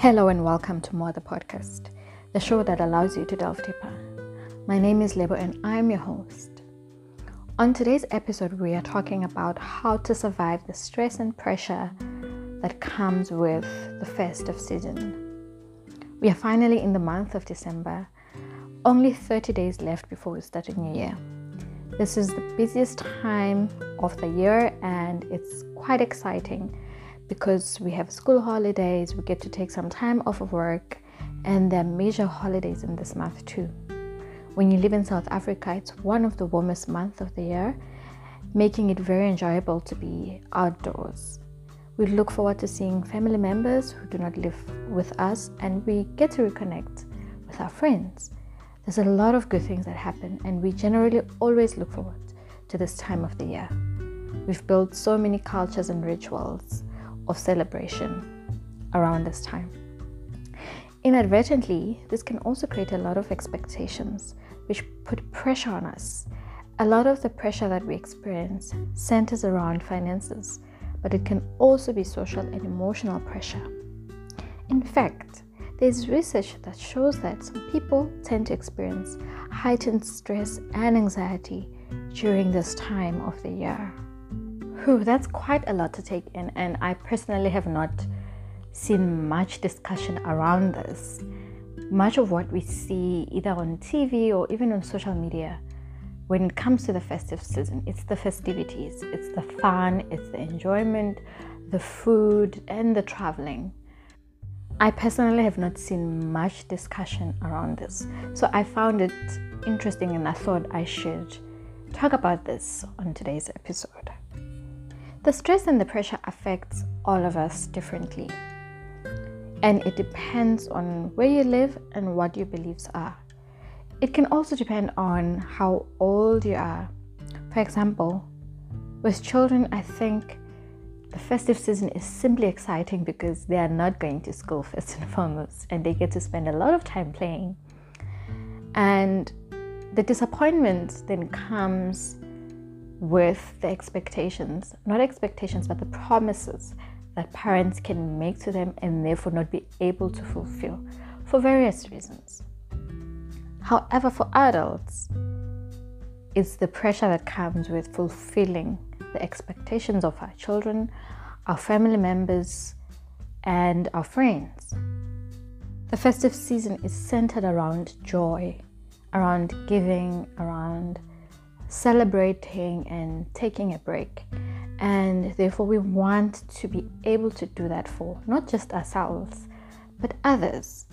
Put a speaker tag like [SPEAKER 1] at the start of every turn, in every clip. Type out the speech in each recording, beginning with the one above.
[SPEAKER 1] Hello and welcome to More the Podcast, the show that allows you to delve deeper. My name is Lebo and I'm your host. On today's episode, we are talking about how to survive the stress and pressure that comes with the festive season. We are finally in the month of December, only 30 days left before we start a new year. This is the busiest time of the year and it's quite exciting because we have school holidays, we get to take some time off of work, and there are major holidays in this month too. When you live in South Africa, it's one of the warmest months of the year, making it very enjoyable to be outdoors. We look forward to seeing family members who do not live with us, and we get to reconnect with our friends. There's a lot of good things that happen, and we generally always look forward to this time of the year. We've built so many cultures and rituals of celebration around this time. Inadvertently, this can also create a lot of expectations, which put pressure on us. A lot of the pressure that we experience centers around finances, but it can also be social and emotional pressure. In fact, there's research that shows that some people tend to experience heightened stress and anxiety during this time of the year. Whew, that's quite a lot to take in, and I personally have not seen much discussion around this. Much of what we see either on TV or even on social media when it comes to the festive season, it's the festivities, it's the fun, it's the enjoyment, the food, and the traveling. I personally have not seen much discussion around this, so I found it interesting and I thought I should talk about this on today's episode. The stress and the pressure affects all of us differently. And it depends on where you live and what your beliefs are. It can also depend on how old you are. For example, with children, I think the festive season is simply exciting because they are not going to school first and foremost, and they get to spend a lot of time playing. And the disappointment then comes with the expectations, not expectations, but the promises that parents can make to them and therefore not be able to fulfill for various reasons. However, for adults, it's the pressure that comes with fulfilling the expectations of our children, our family members, and our friends. The festive season is centered around joy, around giving, around celebrating and taking a break. And therefore, we want to be able to do that for not just ourselves, but others.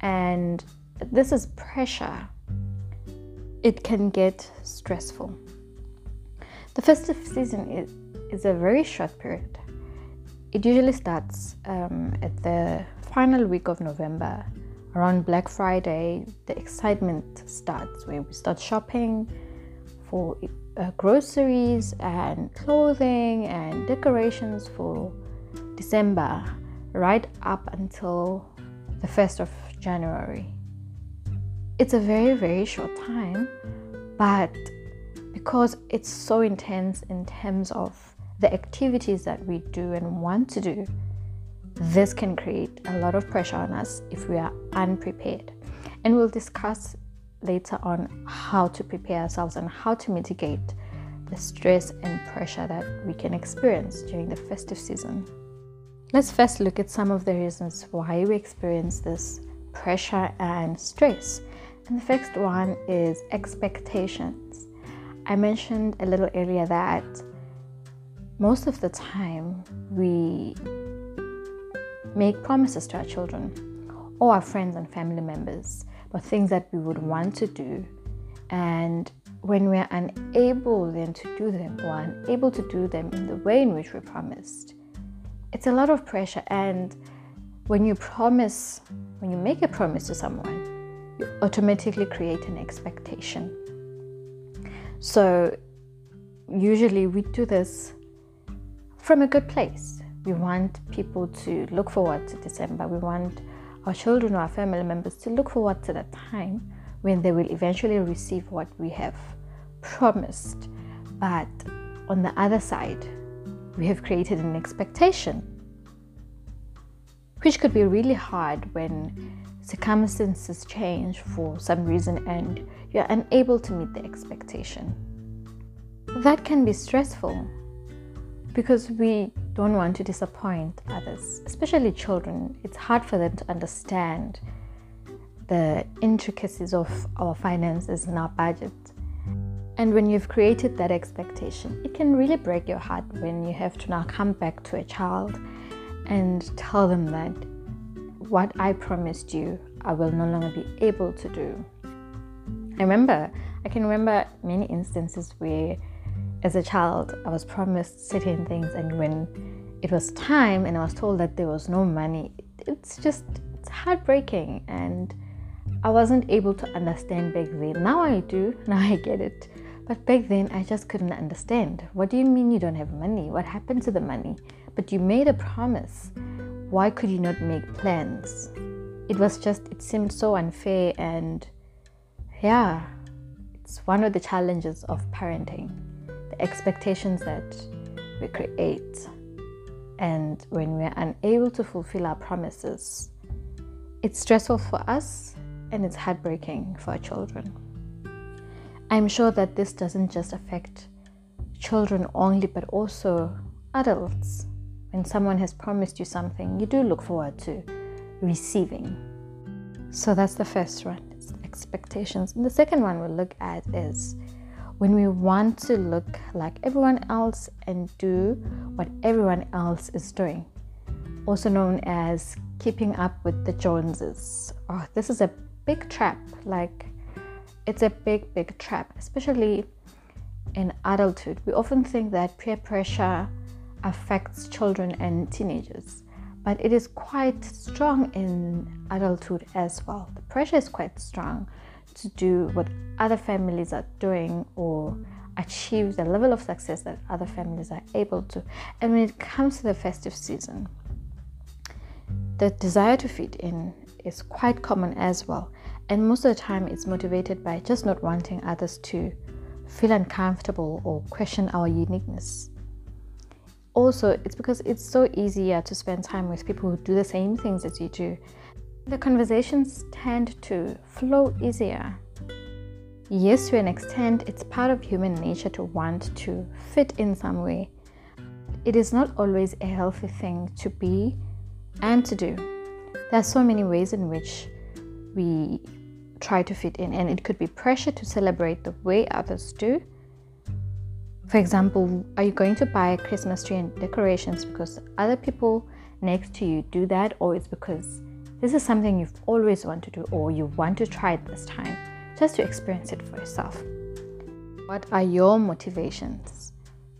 [SPEAKER 1] And this is pressure. It can get stressful. The festive season is, is a very short period. It usually starts um, at the final week of November. Around Black Friday, the excitement starts where we start shopping, for uh, groceries and clothing and decorations for December right up until the 1st of January. It's a very, very short time, but because it's so intense in terms of the activities that we do and want to do, this can create a lot of pressure on us if we are unprepared. And we'll discuss later on how to prepare ourselves and how to mitigate the stress and pressure that we can experience during the festive season. Let's first look at some of the reasons why we experience this pressure and stress. And the first one is expectations. I mentioned a little earlier that most of the time we make promises to our children or our friends and family members or things that we would want to do. And when we're unable then to do them or unable to do them in the way in which we promised, it's a lot of pressure. And when you promise, when you make a promise to someone, you automatically create an expectation. So usually we do this from a good place. We want people to look forward to December. We want our children or our family members to look forward to that time when they will eventually receive what we have promised. But on the other side, we have created an expectation. which could be really hard when circumstances change for some reason and you're unable to meet the expectation. That can be stressful because we don't want to disappoint others, especially children. It's hard for them to understand the intricacies of our finances and our budget. And when you've created that expectation, it can really break your heart when you have to now come back to a child and tell them that what I promised you, I will no longer be able to do. I remember, I can remember many instances where, as a child, I was promised certain things, and when it was time and I was told that there was no money, it's just it's heartbreaking and I wasn't able to understand back then. Now I do, now I get it. But back then, I just couldn't understand. What do you mean you don't have money? What happened to the money? But you made a promise. Why could you not make plans? It was just, it seemed so unfair. And yeah, it's one of the challenges of parenting expectations that we create. And when we're unable to fulfill our promises, it's stressful for us and it's heartbreaking for our children. I'm sure that this doesn't just affect children only, but also adults. When someone has promised you something, you do look forward to receiving. So that's the first one, it's expectations. And the second one we'll look at is when we want to look like everyone else and do what everyone else is doing, also known as keeping up with the Joneses. Oh, this is a big trap. Like, it's a big, big trap, especially in adulthood. We often think that peer pressure affects children and teenagers, but it is quite strong in adulthood as well. The pressure is quite strong to do what other families are doing or achieve the level of success that other families are able to. And when it comes to the festive season, the desire to fit in is quite common as well. And most of the time, it's motivated by just not wanting others to feel uncomfortable or question our uniqueness. Also, it's because it's so easier to spend time with people who do the same things as you do. The conversations tend to flow easier. Yes, to an extent, it's part of human nature to want to fit in some way. It is not always a healthy thing to be and to do. There are so many ways in which we try to fit in, and it could be pressure to celebrate the way others do. For example, are you going to buy a Christmas tree and decorations because other people next to you do that, or it's because this is something you've always wanted to do, or you want to try it this time just to experience it for yourself? What are your motivations?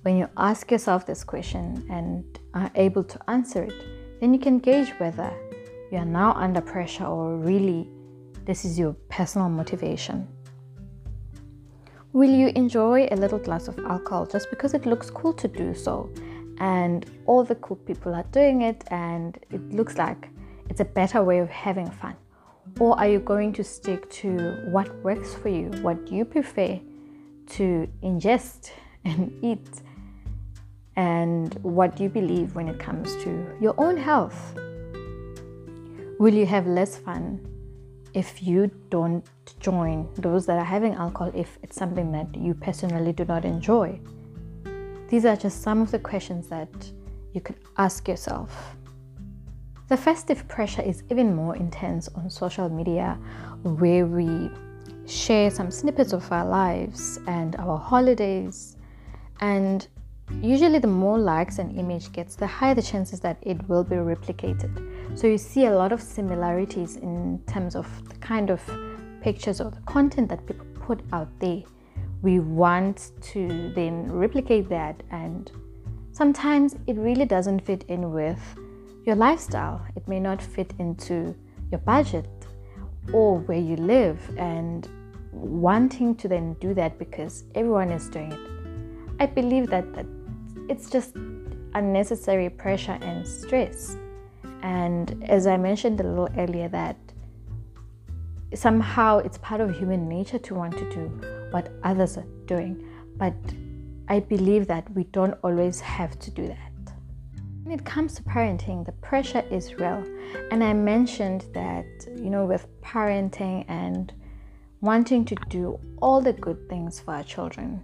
[SPEAKER 1] When you ask yourself this question and are able to answer it, then you can gauge whether you are now under pressure or really this is your personal motivation. Will you enjoy a little glass of alcohol just because it looks cool to do so? And all the cool people are doing it, and it looks like it's a better way of having fun? Or are you going to stick to what works for you, what you prefer to ingest and eat, and what you believe when it comes to your own health? Will you have less fun if you don't join those that are having alcohol if it's something that you personally do not enjoy? These are just some of the questions that you could ask yourself. The festive pressure is even more intense on social media, where we share some snippets of our lives and our holidays. And usually, the more likes an image gets, the higher the chances that it will be replicated. So you see a lot of similarities in terms of the kind of pictures or the content that people put out there. We want to then replicate that, and sometimes it really doesn't fit in with your lifestyle. It may not fit into your budget or where you live, and wanting to then do that because everyone is doing it. I believe that, that it's just unnecessary pressure and stress. And as I mentioned a little earlier, that somehow it's part of human nature to want to do what others are doing. But I believe that we don't always have to do that. When it comes to parenting, the pressure is real. And I mentioned that, you know, with parenting and wanting to do all the good things for our children,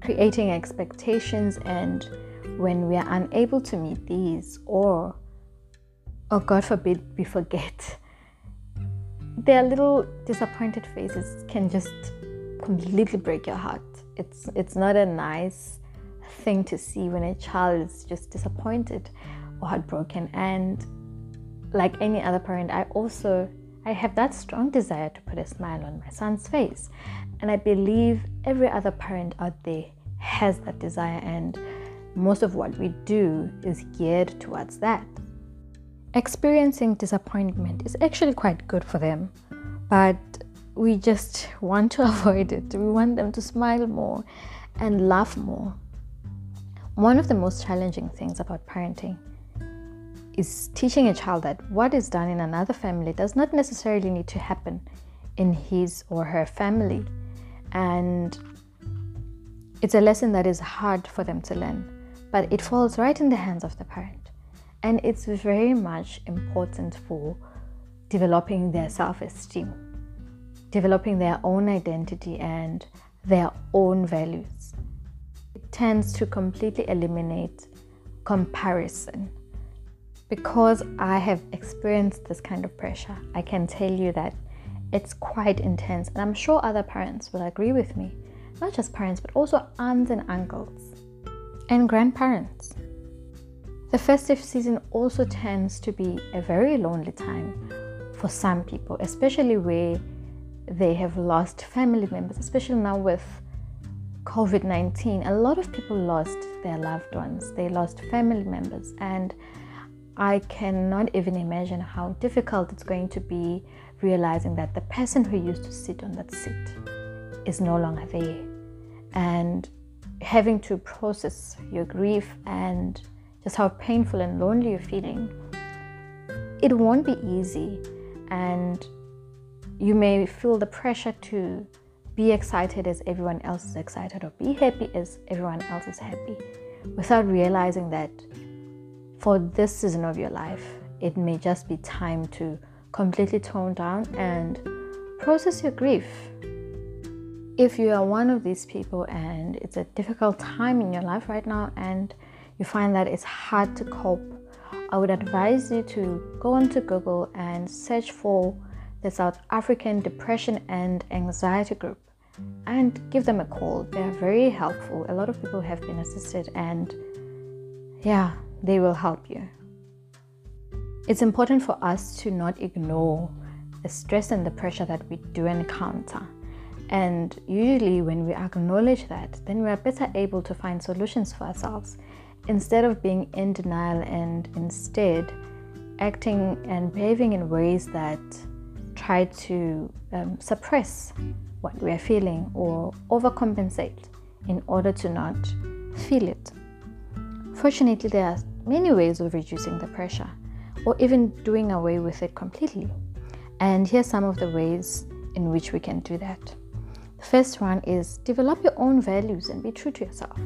[SPEAKER 1] creating expectations, and when we are unable to meet these, or, or God forbid, we forget, their little disappointed faces can just completely break your heart. It's it's not a nice thing to see when a child is just disappointed or heartbroken. And like any other parent i also i have that strong desire to put a smile on my son's face. And i believe every other parent out there has that desire. And most of what we do is geared towards that. Experiencing disappointment is actually quite good for them. But we just want to avoid it. We want them to smile more and laugh more one of the most challenging things about parenting is teaching a child that what is done in another family does not necessarily need to happen in his or her family. And it's a lesson that is hard for them to learn, but it falls right in the hands of the parent. And it's very much important for developing their self esteem, developing their own identity and their own values tends to completely eliminate comparison. Because I have experienced this kind of pressure, I can tell you that it's quite intense, and I'm sure other parents will agree with me. Not just parents, but also aunts and uncles and grandparents. The festive season also tends to be a very lonely time for some people, especially where they have lost family members, especially now with COVID 19, a lot of people lost their loved ones, they lost family members, and I cannot even imagine how difficult it's going to be realizing that the person who used to sit on that seat is no longer there. And having to process your grief and just how painful and lonely you're feeling. It won't be easy, and you may feel the pressure to be excited as everyone else is excited or be happy as everyone else is happy without realizing that for this season of your life, it may just be time to completely tone down and process your grief. If you are one of these people and it's a difficult time in your life right now and you find that it's hard to cope, I would advise you to go onto Google and search for the South African Depression and Anxiety Group and give them a call. They are very helpful. A lot of people have been assisted, and yeah, they will help you. It's important for us to not ignore the stress and the pressure that we do encounter. And usually, when we acknowledge that, then we are better able to find solutions for ourselves instead of being in denial and instead acting and behaving in ways that try to um, suppress what we are feeling or overcompensate in order to not feel it. Fortunately, there are many ways of reducing the pressure or even doing away with it completely. And here are some of the ways in which we can do that. The first one is develop your own values and be true to yourself.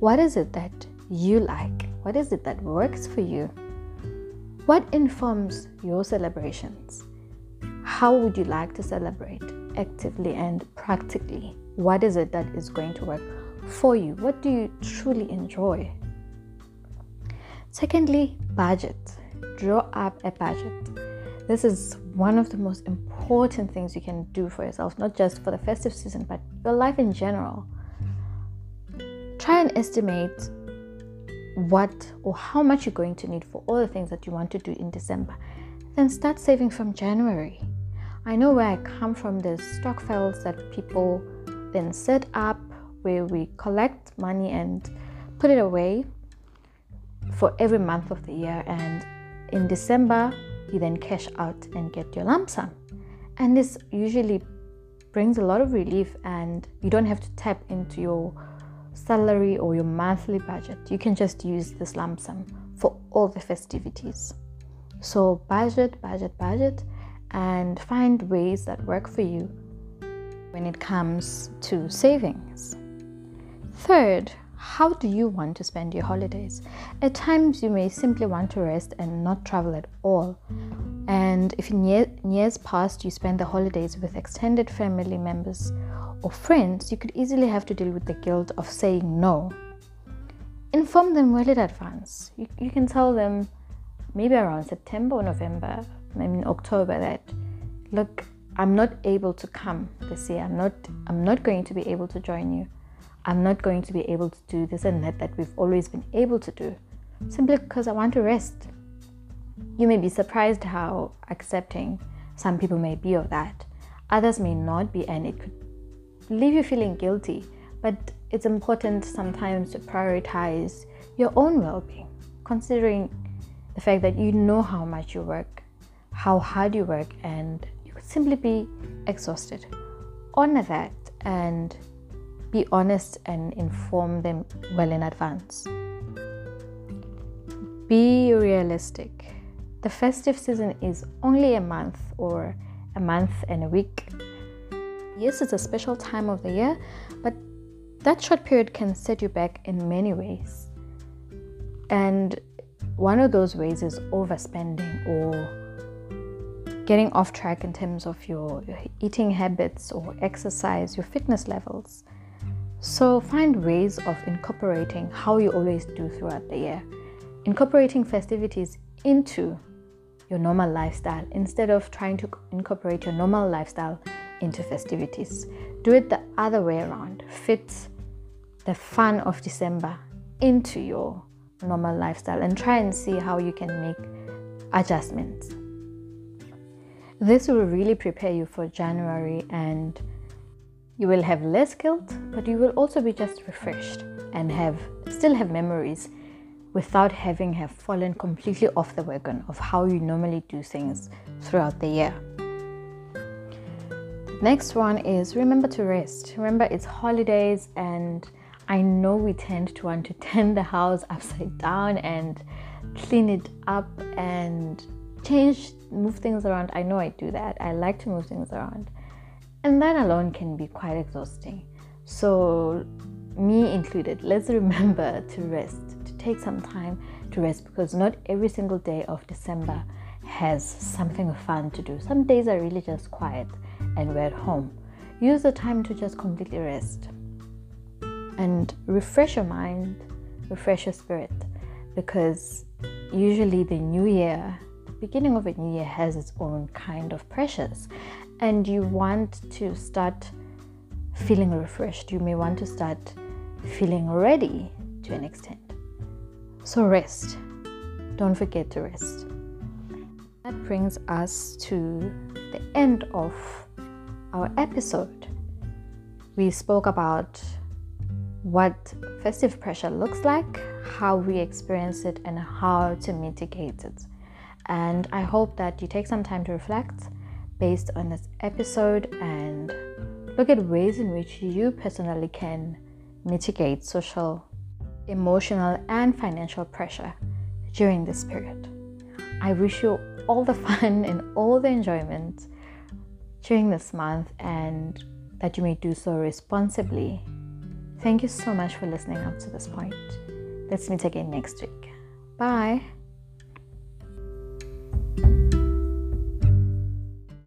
[SPEAKER 1] What is it that you like? What is it that works for you? What informs your celebrations? How would you like to celebrate? actively and practically what is it that is going to work for you? What do you truly enjoy? Secondly, budget. Draw up a budget. This is one of the most important things you can do for yourself, not just for the festive season, but your life in general. Try and estimate what or how much you're going to need for all the things that you want to do in December. Then start saving from January. I know where I come from, there's stokvels that people then set up where we collect money and put it away for every month of the year. And in December, you then cash out and get your lump sum. And this usually brings a lot of relief, and you don't have to tap into your salary or your monthly budget. You can just use this lump sum for all the festivities. So, budget, budget, budget and find ways that work for you when it comes to savings. Third, how do you want to spend your holidays? At times, you may simply want to rest and not travel at all. And if in, year, in years past you spent the holidays with extended family members or friends, you could easily have to deal with the guilt of saying no. Inform them well in advance. You, you can tell them maybe around September or November, I mean October, that look, I'm not able to come this year. I'm not I'm not going to be able to join you. I'm not going to be able to do this and that that we've always been able to do. Simply because I want to rest. You may be surprised how accepting some people may be of that. Others may not be, and it could leave you feeling guilty. But it's important sometimes to prioritize your own well being, considering the fact that you know how much you work, how hard you work, and you could simply be exhausted. Honor that and be honest and inform them well in advance. Be realistic. The festive season is only a month or a month and a week. Yes, it's a special time of the year, but that short period can set you back in many ways. And one of those ways is overspending or getting off track in terms of your eating habits or exercise, your fitness levels. So find ways of incorporating how you always do throughout the year. Incorporating festivities into your normal lifestyle instead of trying to incorporate your normal lifestyle into festivities. Do it the other way around. Fit the fun of December into your normal lifestyle and try and see how you can make adjustments. This will really prepare you for January and you will have less guilt, but you will also be just refreshed and have still have memories without having have fallen completely off the wagon of how you normally do things throughout the year. Next one is remember to rest. Remember it's holidays and I know we tend to want to turn the house upside down and clean it up and change move things around. I know I do that. I like to move things around. And that alone can be quite exhausting. So, me included, let's remember to rest, to take some time to rest because not every single day of December has something fun to do. Some days are really just quiet and we're at home. Use the time to just completely rest and refresh your mind, refresh your spirit because usually the new year, beginning of a new year has its own kind of pressures and you want to start feeling refreshed, you may want to start feeling ready to an extent. So, rest. Don't forget to rest. That brings us to the end of our episode. We spoke about what festive pressure looks like, how we experience it, and how to mitigate it. And I hope that you take some time to reflect based on this episode and look at ways in which you personally can mitigate social, emotional, and financial pressure during this period. I wish you all the fun and all the enjoyment during this month and that you may do so responsibly. Thank you so much for listening up to this point. Let's meet again next week. Bye.